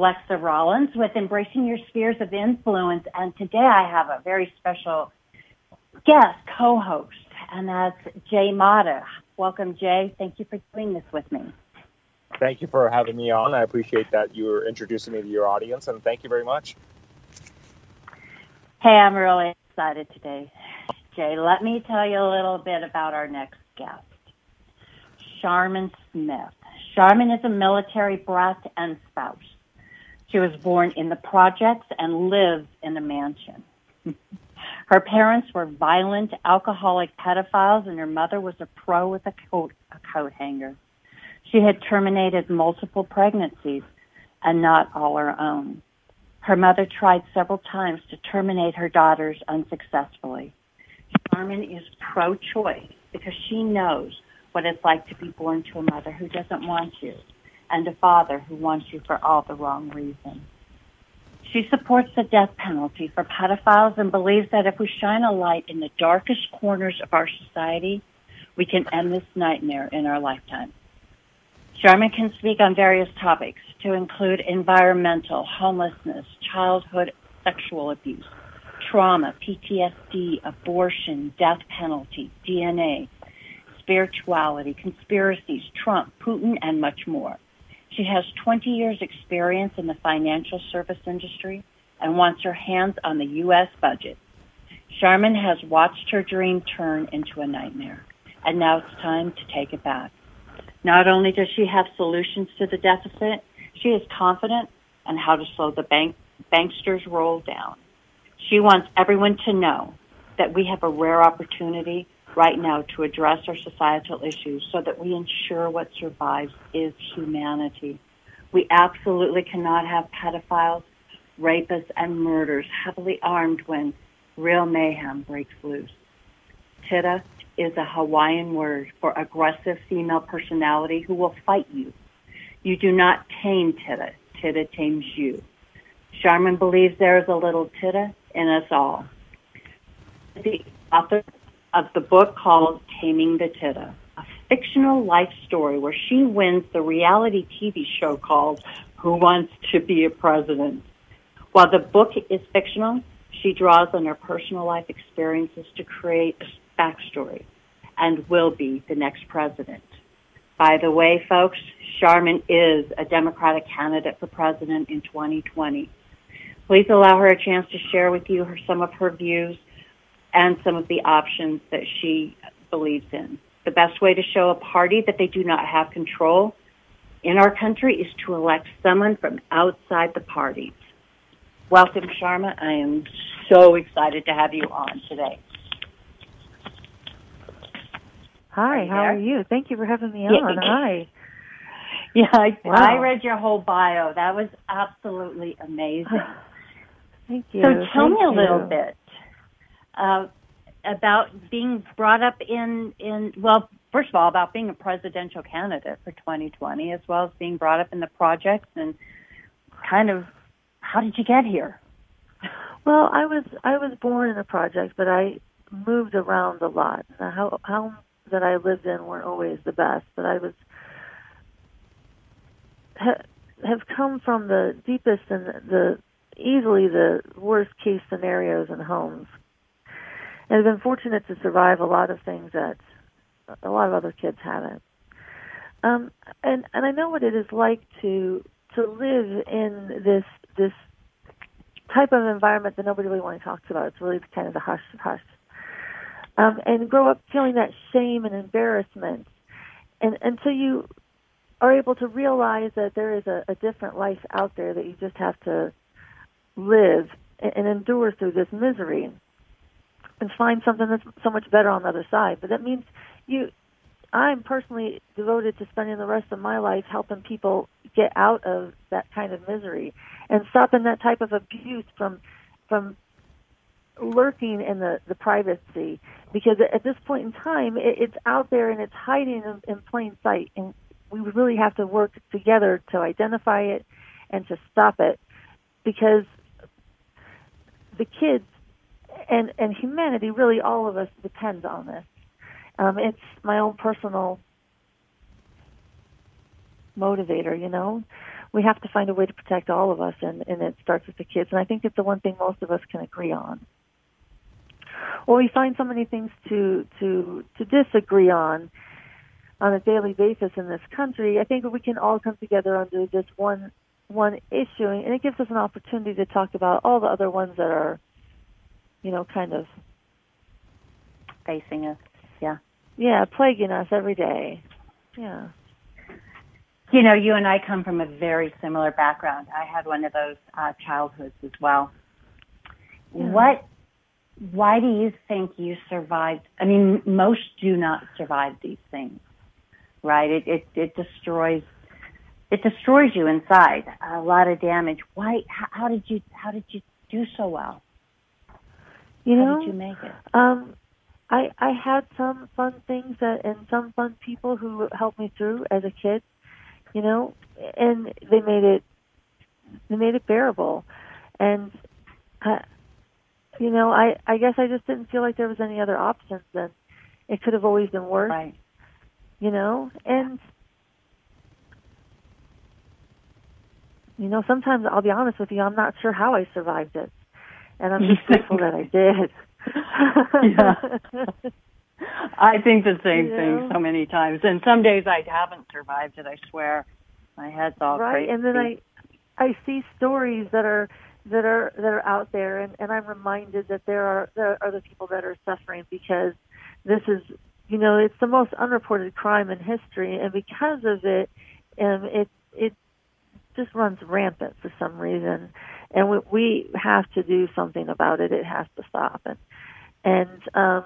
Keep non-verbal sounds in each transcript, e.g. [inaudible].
Lexa Rollins with Embracing Your Spheres of Influence. And today I have a very special guest co-host, and that's Jay Mata. Welcome, Jay. Thank you for doing this with me. Thank you for having me on. I appreciate that you were introducing me to your audience, and thank you very much. Hey, I'm really excited today. Jay, let me tell you a little bit about our next guest. Sharmin Smith. Sharmin is a military brat and spouse. She was born in the projects and lives in a mansion. [laughs] her parents were violent, alcoholic pedophiles, and her mother was a pro with a coat, a coat hanger. She had terminated multiple pregnancies and not all her own. Her mother tried several times to terminate her daughters unsuccessfully. Sharmin is pro-choice because she knows what it's like to be born to a mother who doesn't want you and a father who wants you for all the wrong reasons. She supports the death penalty for pedophiles and believes that if we shine a light in the darkest corners of our society, we can end this nightmare in our lifetime. Sharmin can speak on various topics to include environmental, homelessness, childhood sexual abuse, trauma, PTSD, abortion, death penalty, DNA, spirituality, conspiracies, Trump, Putin, and much more. She has 20 years experience in the financial service industry and wants her hands on the U.S. budget. Sharmin has watched her dream turn into a nightmare, and now it's time to take it back. Not only does she have solutions to the deficit, she is confident on how to slow the bank, banksters roll down. She wants everyone to know that we have a rare opportunity right now to address our societal issues so that we ensure what survives is humanity. We absolutely cannot have pedophiles, rapists, and murderers heavily armed when real mayhem breaks loose. Tita is a Hawaiian word for aggressive female personality who will fight you. You do not tame Tita. Tita tames you. Sharmin believes there is a little Tita in us all. The author of the book called Taming the Tida, a fictional life story where she wins the reality TV show called Who Wants to Be a President. While the book is fictional, she draws on her personal life experiences to create a backstory and will be the next president. By the way, folks, Sharmin is a Democratic candidate for president in 2020. Please allow her a chance to share with you her, some of her views and some of the options that she believes in. The best way to show a party that they do not have control in our country is to elect someone from outside the party. Welcome, Sharmin. I am so excited to have you on today. Hi, how are you? Thank you for having me on. Hi. [laughs] Yeah, I, wow. I read your whole bio. That was absolutely amazing. [sighs] Thank you. So tell Thank me a you. little bit uh, about being brought up in in well, first of all, about being a presidential candidate for 2020, as well as being brought up in the projects and kind of how did you get here? Well, I was I was born in a project, but I moved around a lot. The homes that I lived in weren't always the best, but I was ha, have come from the deepest and the easily the worst case scenarios in homes and I've been fortunate to survive a lot of things that a lot of other kids haven't. Um, and and I know what it is like to to live in this this type of environment that nobody really wants to talk about. It's really kind of the hush hush. Um, and grow up feeling that shame and embarrassment, and until you are able to realize that there is a, a different life out there that you just have to live and, and endure through this misery and find something that's so much better on the other side. But that means you I'm personally devoted to spending the rest of my life helping people get out of that kind of misery and stopping that type of abuse from from lurking in the the privacy. Because at this point in time it, it's out there and it's hiding in, in plain sight. And we really have to work together to identify it and to stop it. Because the kids and and humanity really all of us depends on this um it's my own personal motivator you know we have to find a way to protect all of us, and, and it starts with the kids. And I think it's the one thing most of us can agree on. Or we find so many things to to to disagree on on a daily basis in this country. I think we can all come together under this one one issue, and it gives us an opportunity to talk about all the other ones that are, you know, kind of facing us. Yeah. Yeah, plaguing us every day. Yeah. You know, you and I come from a very similar background. I had one of those uh, childhoods as well. Yeah. What? Why do you think you survived? I mean, most do not survive these things, right? It it, it destroys it destroys you inside. A lot of damage. Why? How, how did you How did you do so well? You know, how did you make it? Um, I I had some fun things that and some fun people who helped me through as a kid, you know, and they made it they made it bearable, and I, you know I I guess I just didn't feel like there was any other options. Then it could have always been worse, right? You know, and you know sometimes I'll be honest with you, I'm not sure how I survived it, and I'm just grateful that I did [laughs] yeah. I think the same you thing so many times, and some days I haven't survived it. I swear, my head's all right. Crazy. And then I, I see stories that are that are that are out there, and and I'm reminded that there are there are other people that are suffering because this is you know it's the most unreported crime in history, and because of it, um, it it just runs rampant for some reason, and we we have to do something about it. It has to stop, and and um,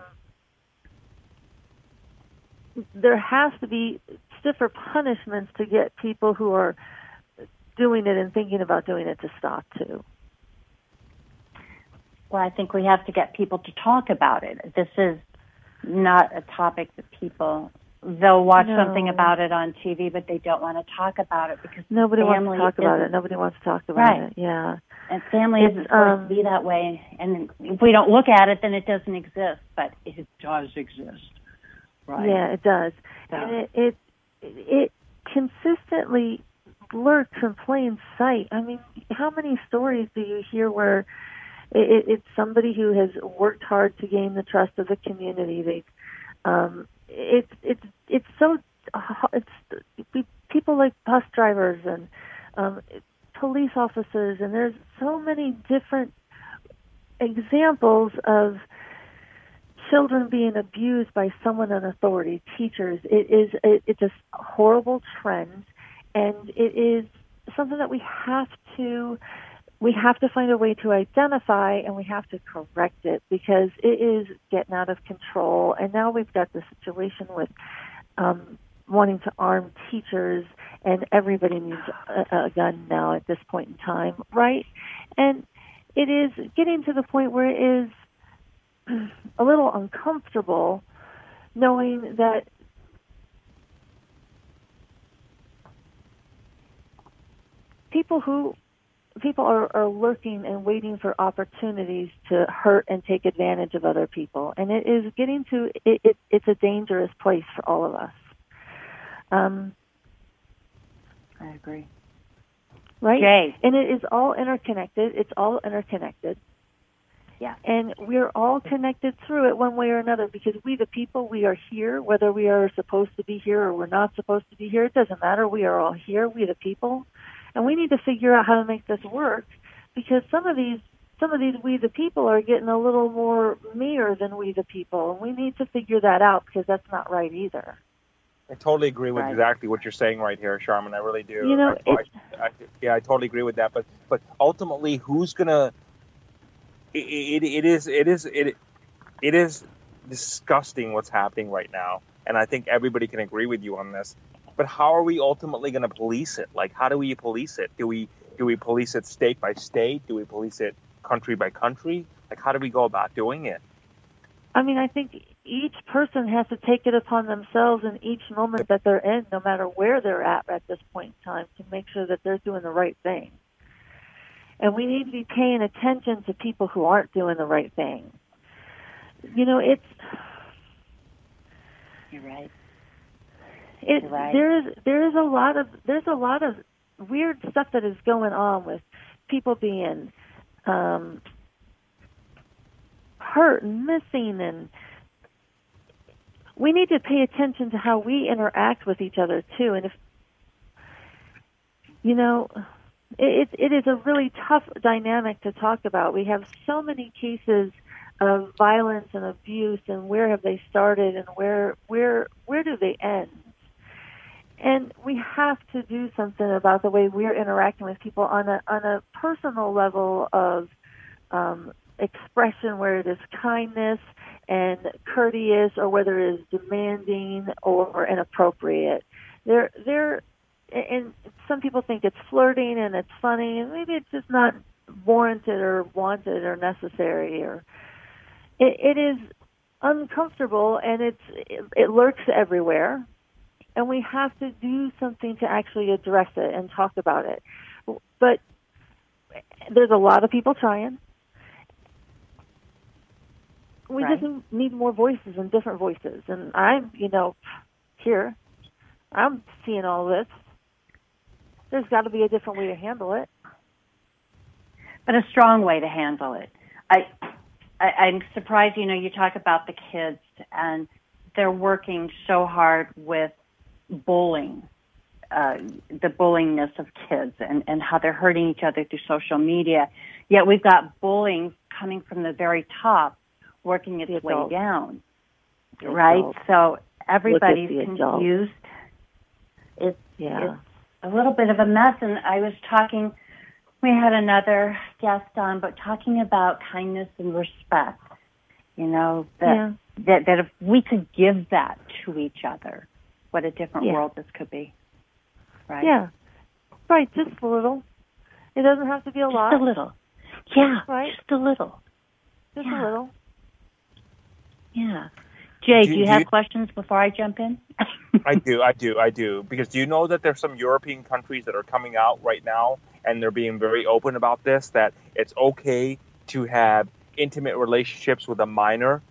there has to be stiffer punishments to get people who are doing it and thinking about doing it to stop too. Well, I think we have to get people to talk about it. This is not a topic that people they'll watch no. something about it on TV, but they don't want to talk about it because nobody wants to talk about it. Nobody wants to talk about right. it. Yeah. And family it's, isn't supposed um, to be that way. And if we don't look at it, then it doesn't exist. But it does exist. Right. Yeah, it does. Yeah. And it, it it consistently lurks in plain sight. I mean, how many stories do you hear where it, it's somebody who has worked hard to gain the trust of the community? They've um, it's it's it's so it's people like bus drivers and um, police officers, and there's so many different examples of children being abused by someone in authority, teachers. It is it, it's a horrible trend, and it is something that we have to we have to find a way to identify and we have to correct it because it is getting out of control. And now we've got the situation with um, wanting to arm teachers, and everybody needs a, a gun now at this point in time, right? And it is getting to the point where it is [clears throat] a little uncomfortable knowing that people who people are, are lurking and waiting for opportunities to hurt and take advantage of other people and it is getting to it, it it's a dangerous place for all of us um, I agree. Right? Jay. And it is all interconnected. It's all interconnected. Yeah. And we're all connected through it one way or another because we, the people, we are here, whether we are supposed to be here or we're not supposed to be here. It doesn't matter. We are all here, we, the people. And we need to figure out how to make this work because some of these some of these we the people are getting a little more meer than we the people and we need to figure that out because that's not right either. I totally agree with right. exactly what you're saying right here, Sharmin. I really do. You know, I, I, I, yeah, I totally agree with that. But but ultimately, who's gonna? It, it, it is it is it it is disgusting what's happening right now, and I think everybody can agree with you on this. But how are we ultimately going to police it? Like, how do we police it? Do we do we police it state by state? Do we police it country by country? Like, how do we go about doing it? I mean, I think each person has to take it upon themselves in each moment that they're in, no matter where they're at at this point in time, to make sure that they're doing the right thing. And we need to be paying attention to people who aren't doing the right thing. You know, it's. You're right. It, right. There is there is a lot of there's a lot of weird stuff that is going on with people being um, hurt and missing and we need to pay attention to how we interact with each other too. And if you know it it is a really tough dynamic to talk about. We have so many cases of violence and abuse and where have they started and where where where do they end and we have to do something about the way we're interacting with people on a on a personal level of um, expression where it is kindness and courteous or whether it is demanding or inappropriate. There there and some people think it's flirting and it's funny and maybe it's just not warranted or wanted or necessary or it, it is uncomfortable and it's it, it lurks everywhere and we have to do something to actually address it and talk about it but there's a lot of people trying we Right. just need more voices and different voices and i'm you know here i'm seeing all this there's got to be a different way to handle it but a strong way to handle it. I, I I'm surprised. You know, you talk about the kids and they're working so hard with bullying, uh, the bullyingness of kids and and how they're hurting each other through social media. Yet we've got bullying coming from the very top, working its way down. The right. adults. So everybody's confused. It's yeah it's a little bit of a mess. And I was talking, we had another guest on, but talking about kindness and respect. You know that yeah that that if we could give that to each other, what a different Yeah. world this could be. Right? yeah right just a little it doesn't have to be a lot Just a little. Yeah. Right. Just a little. just yeah. a little Yeah. Jay, Do- do you do have you- questions before I jump in? [laughs] I do, I do, I do. Because do you know that there's some European countries that are coming out right now and they're being very open about this that it's okay to have intimate relationships with a minor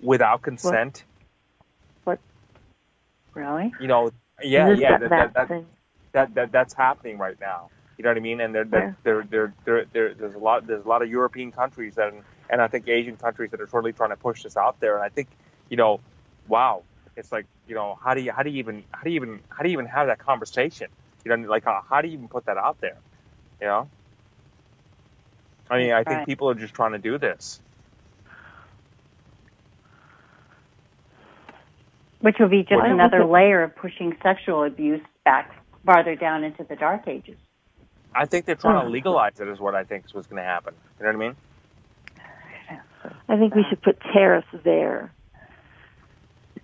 without consent. Really? You know, yeah, yeah, that, that, that, that that, that, that that's happening right now. You know what I mean? And there, there, there, there, there, there, there's a lot, there's a lot of European countries and and I think Asian countries that are totally trying to push this out there. And I think, you know, wow, it's like, you know, how do you, how do you even, how do you even, how do you even have that conversation? You know, like, how, how do you even put that out there? You know? I mean, I think Right. people are just trying to do this. Which would be just Why another layer of pushing sexual abuse back farther down into the dark ages. I think they're trying to Oh. legalize it is what I think is what's going to happen. You know what I mean? I think we should put tariffs there.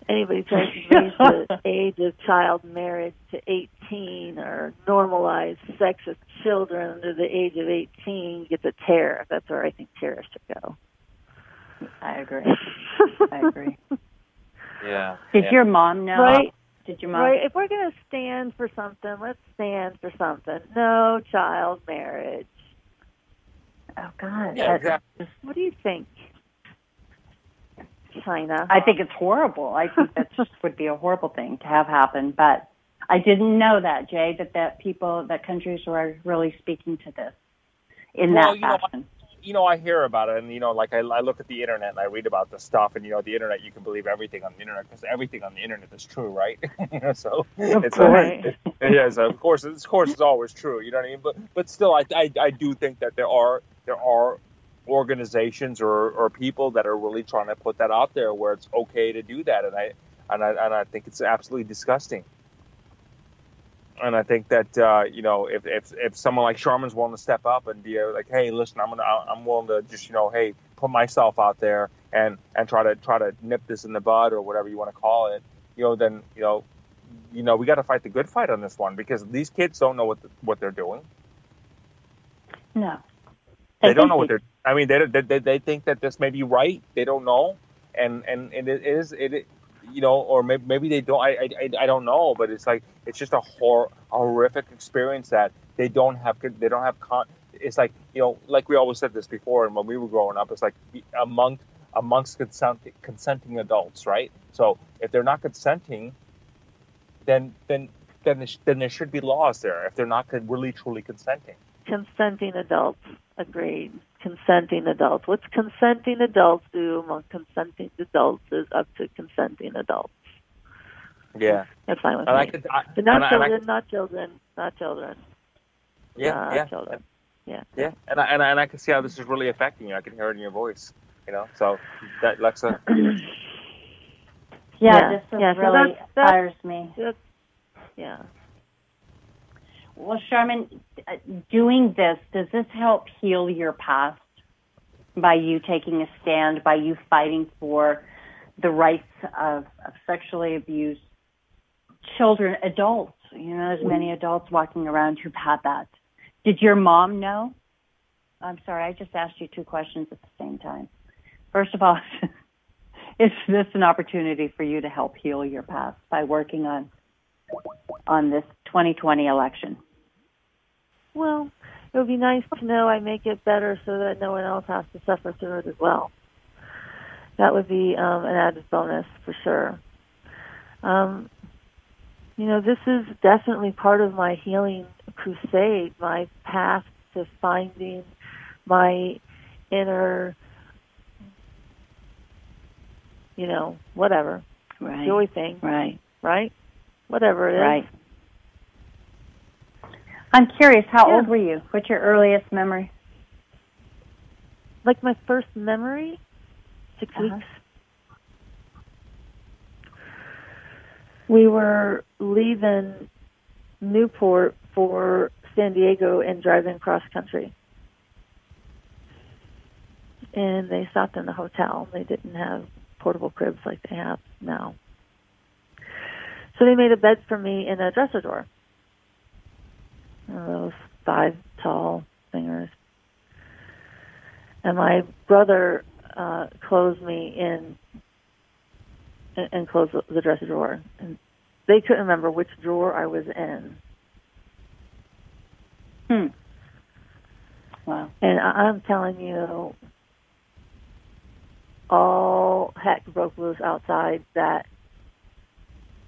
Anybody tries to raise the [laughs] age of child marriage to 18 or normalize sex with children under the age of 18 gets a tariff. That's where I think tariffs should go. I agree. [laughs] I agree. Yeah. Did yeah. your mom know? Right? Did your mom? Right? If we're going to stand for something, let's stand for something. No child marriage. Oh God. Yeah, exactly. What do you think, China? I think it's horrible. I think that just would be a horrible thing to have happen. But I didn't know that, Jay, that that people, that countries were really speaking to this in Well, that you know, fashion. You know, I hear about it, and you know, like I, I look at the internet and I read about the stuff, and you know, the internet you can believe everything on the internet because everything on the internet is true, right? [laughs] you know, so it's course. A, yeah, so of course, of course, it's always true. You know what I mean? But but still, I, I I do think that there are there are organizations or or people that are really trying to put that out there where it's okay to do that, and I and I and I think it's absolutely disgusting. And I think that uh, you know if, if if someone like Sharmin's willing to step up and be like, hey, listen, I'm gonna I'm willing to just you know, hey, put myself out there and and try to try to nip this in the bud or whatever you want to call it, you know, then you know, you know, we got to fight the good fight on this one because these kids don't know what the, what they're doing. No. They I don't know what they- they're. I mean, they they they, they think that this may be right. They don't know, and and, and it is it. You know, or maybe, maybe they don't. I, I I don't know, but it's like it's just a hor- horrific experience that they don't have. They don't have. Con- it's like you know, like we always said this before, and when we were growing up, it's like among amongst consenting, consenting adults, right? So if they're not consenting, then then then sh- then there should be laws there if they're not really truly consenting. Consenting adults, agreed. Consenting adults. What's consenting adults do among consenting adults is up to consenting adults. Yeah, That's fine with and me. I I, but not I- and I children, not children, not children. yeah, not yeah, children. Yeah. yeah, and I, and I and I can see how this is really affecting you. I can hear it in your voice, you know. So that Lexa, Yeah, Yeah, this is yeah, so really that's- that's- fires me. Yeah. Well, Sherman, uh, doing this, does this help heal your past by you taking a stand, by you fighting for the rights of, of sexually abused children, adults? You know, there's many adults walking around who've had that. Did your mom know? I'm sorry, I just asked you two questions at the same time. First of all, [laughs] is this an opportunity for you to help heal your past by working on on this 2020 election? Well, it would be nice to know I make it better so that no one else has to suffer through it as well. That would be um, an added bonus for sure. Um, you know, this is definitely part of my healing crusade, my path to finding my inner, you know, whatever, Right. joy thing, Right. right? Whatever it is. Right. I'm curious, how Yeah. old were you? What's your earliest memory? Like my first memory, 6 Uh-huh. weeks. We were leaving Newport for San Diego and driving cross country. And they stopped in the hotel. They didn't have portable cribs like they have now. So they made a bed for me in a dresser drawer. Those five tall thingers. And my brother uh, closed me in and, and closed the, the dresser drawer. And they couldn't remember which drawer I was in. Hmm. Wow. And I, I'm telling you, all heck broke loose outside that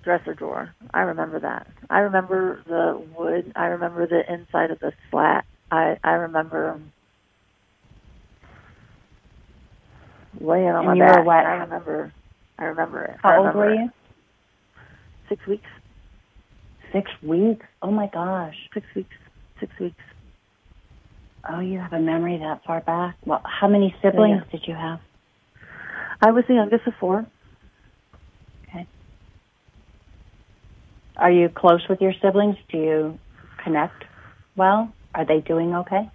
dresser drawer. I remember that. I remember the wood. I remember the inside of the slat. I I remember laying on And my back. I remember. I remember it. How old were you? Six weeks. Six weeks. Oh my gosh. Six weeks. Six weeks. Oh, you have a memory that far back. Well, how many siblings did you have? I was the youngest of four. Are you close with your siblings? Do you connect well? Are they doing okay?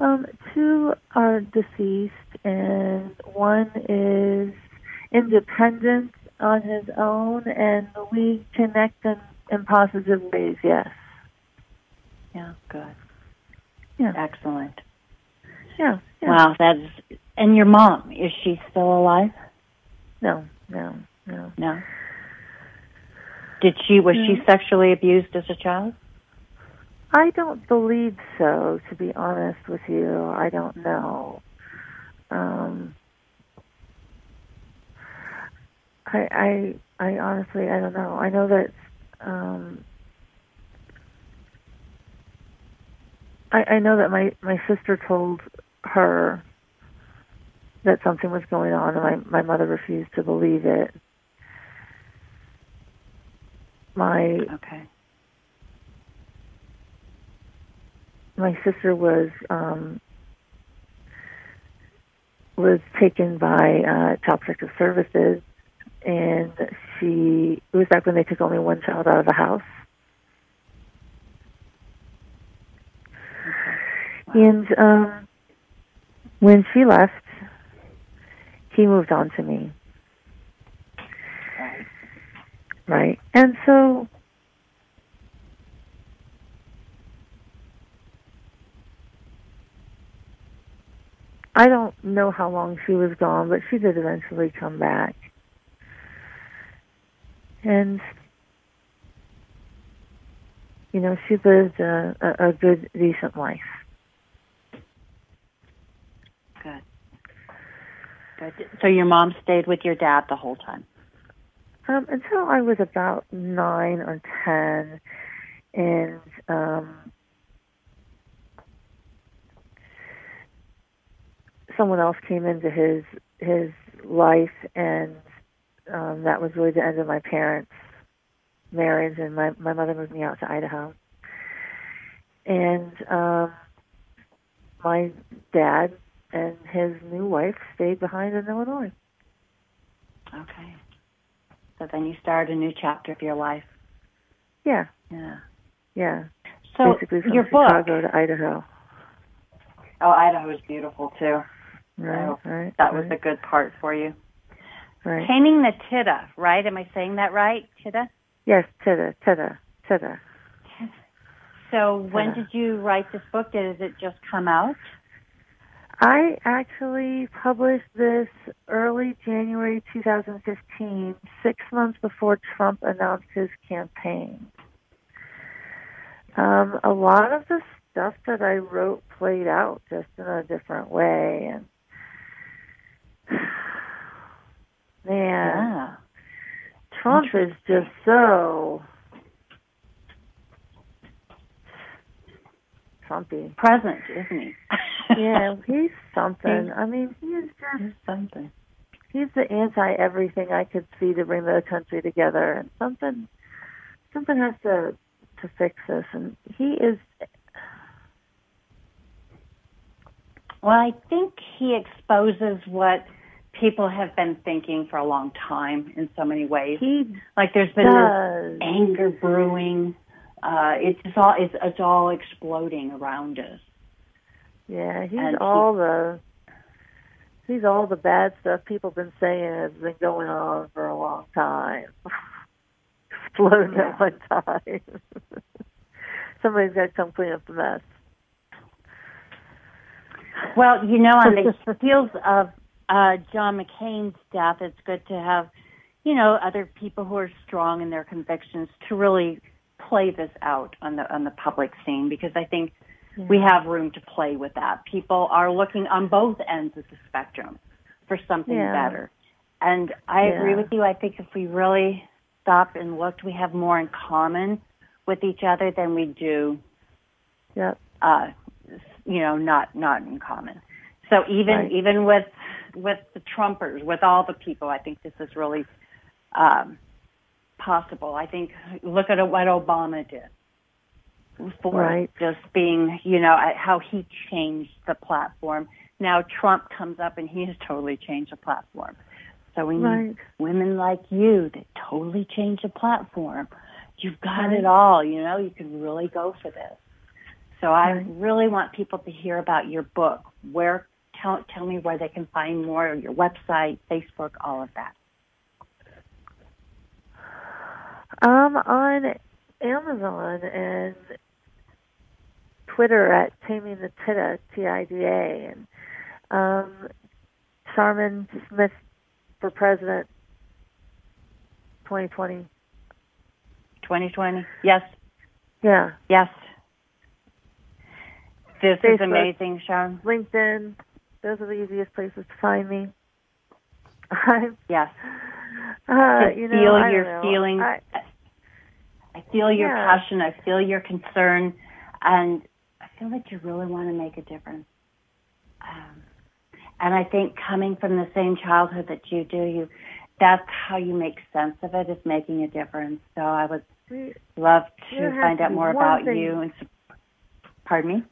Um, two are deceased, and one is independent on his own, and we connect in, in positive ways. Yes. Yeah, good. Yeah. Excellent. Yeah. yeah. Wow, that's and your mom, is she still alive? No. No. No. No. Did she was she sexually abused as a child? I don't believe so. To be honest with you, I don't know. Um, I, I, I honestly, I don't know. I know that. Um, I, I know that my my sister told her that something was going on, and my my mother refused to believe it. My Okay. my sister was um was taken by uh child protective services and she it was back when they took only one child out of the house. And um when she left he moved on to me Right. Right and so I don't know how long she was gone, but she did eventually come back. And, you know, she lived a, a, a good, decent life. Good. Good. So your mom stayed with your dad the whole time. Um, until I was about nine or ten, and um, someone else came into his his life, and um, that was really the end of my parents' marriage. And my my mother moved me out to Idaho, and um, my dad and his new wife stayed behind in Illinois. Okay. So then you started a new chapter of your life. Yeah, Yeah. yeah. So Basically from your book. To Idaho. Oh, Idaho is beautiful too. Right, Oh, right. That was right, the good part for you. right. Taming the Titta, right? Am I saying that right? Titta? Yes, Tada, Tada, Tada. So when did you write this book? Did it just come out? I actually published this early January 2015, six months before Trump announced his campaign. Um, a lot of the stuff that I wrote played out just in a different way, and [sighs] man, Yeah. Trump is just so Trumpy. Present, isn't he? [laughs] [laughs] Yeah, he's something. I mean, he is just He's something. he's the anti everything I could see to bring the country together and something something has to to fix this and he is Well, I think he exposes what people have been thinking for a long time in so many ways. he Like there's been anger brewing. Uh, it's just all it's, it's all exploding around us. yeah he's and he- all the he's all the bad stuff people have been saying has been going on for a long time [laughs] exploding Yeah. at one time [laughs] somebody's got to come clean up the mess Well, you know, on the [laughs] heels of uh, John McCain's death, it's good to have, you know, other people who are strong in their convictions to really play this out on the on the public scene because I think we have room to play with that. People are looking on both ends of the spectrum for something Yeah. better. And I agree with you. I think if we really stopped and looked, we have more in common with each other than we do yep uh, you know, not not in common. So even Right. even with with the Trumpers, with all the people, I think this is really um, possible. I think look at what Obama did for Right. just being, you know, how he changed the platform. Now Trump comes up and he has totally changed the platform. So we need Right. women like you that totally change the platform. You've got Right. it all, you know, you can really go for this. So I really want people to hear about your book. Where tell tell me where they can find more, your website, Facebook, all of that. Um, on Amazon and Twitter at Taming the Tida, T-I-D-A, and um, Sharmin Smith for President 2020. 2020. Yes, Yeah, yes. This is Facebook. amazing, Sharon. LinkedIn. Those are the easiest places to find me. [laughs] Yes. Uh, I you feel I your know. feelings. I, I feel your Yeah. passion. I feel your concern, and I feel like you really want to make a difference. Um, and I think coming from the same childhood that you do, you that's how you make sense of it is making a difference. So I would we- love to find out more about thing- you. And pardon me.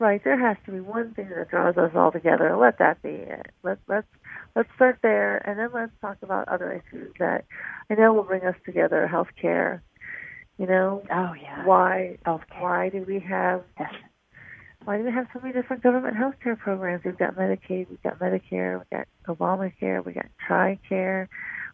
Right, there has to be one thing that draws us all together. Let that be it. Let let's let's start there, and then let's talk about other issues that I know will bring us together. Healthcare, you know, Oh yeah. why Healthcare. why do we have Yes. why do we have so many different government healthcare programs? We've got Medicaid, we've got Medicare, we've got Obamacare, we've got TRICARE,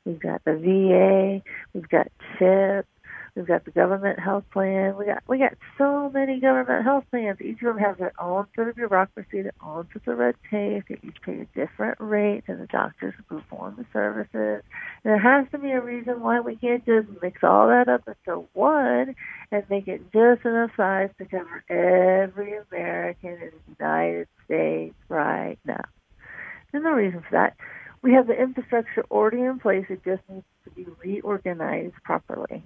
we've got the VA, we've got CHIP, we've got the government health plan. We got we got so many government health plans. Each of them has their own sort of bureaucracy, their own sort of red tape. They each pay a different rate than the doctors who perform the services. And there has to be a reason why we can't just mix all that up into one and make it just enough size to cover every American in the United States right now. There's no reason for that. We have the infrastructure already in place. It just needs to be reorganized properly.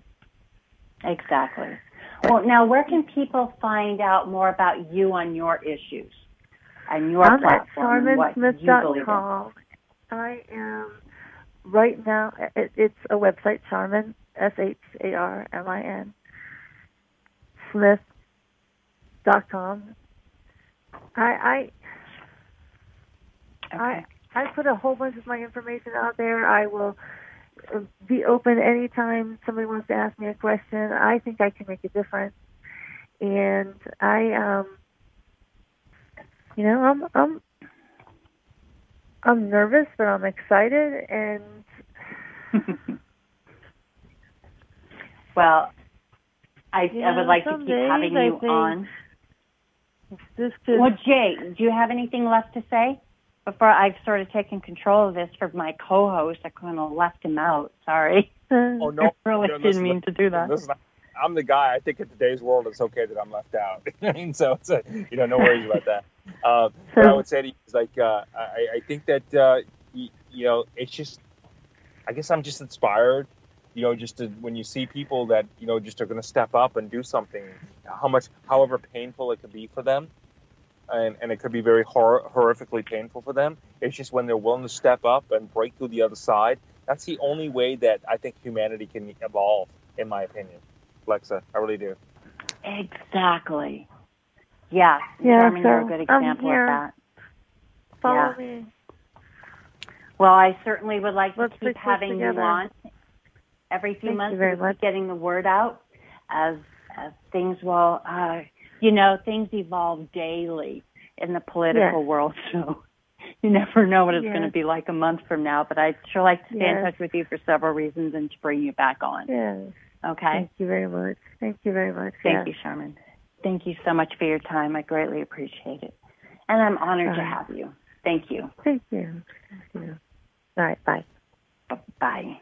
Exactly. Well, now where can people find out more about you on your issues and your I'm at platform and what you believe in? I am right now. It, it's a website, Sharmin S H A R M I N Smith.com. I I Okay. I I put a whole bunch of my information out there. I will be open anytime somebody wants to ask me a question. I think I can make a difference, and I um, you know, I'm I'm I'm nervous, but I'm excited, and [laughs] well, I, I would like to keep having you on. Well, Jay, do you have anything left to say? Before I've sort of taken control of this for my co-host, I kind of left him out. Sorry. [laughs] Oh [laughs] no, I really no, didn't mean to do that. Listen, I'm the guy. I think in today's world, it's okay that I'm left out. [laughs] So it's a, you know, no worries about that. Um, what I would say to you is like, uh, I, I think that uh, you, you know, it's just, I guess I'm just inspired. You know, just to, when you see people that you know just are going to step up and do something, how much, however painful it could be for them, and, and it could be very hor- horrifically painful for them. It's just when they're willing to step up and break through the other side. That's the only way that I think humanity can evolve, in my opinion. Alexa, I really do. Exactly. Yeah. Yeah, Sharmin, you're a so good I'm example here. of that. follow yeah. me. Well, I certainly would like Let's to keep fix this having you together. on every few Thank you months very much. getting the word out as as things will uh you know, things evolve daily in the political Yes. world, [laughs] so you never know what it's Yes. going to be like a month from now. But I'd sure like to stay in touch with you for several reasons and to bring you back on. Yes. Okay? Thank you very much. Thank you very much. Thank yes. you, Sherman. Thank you so much for your time. I greatly appreciate it. And I'm honored to All right. have you. Thank you. Thank you. Thank you. All right. Bye. Bye.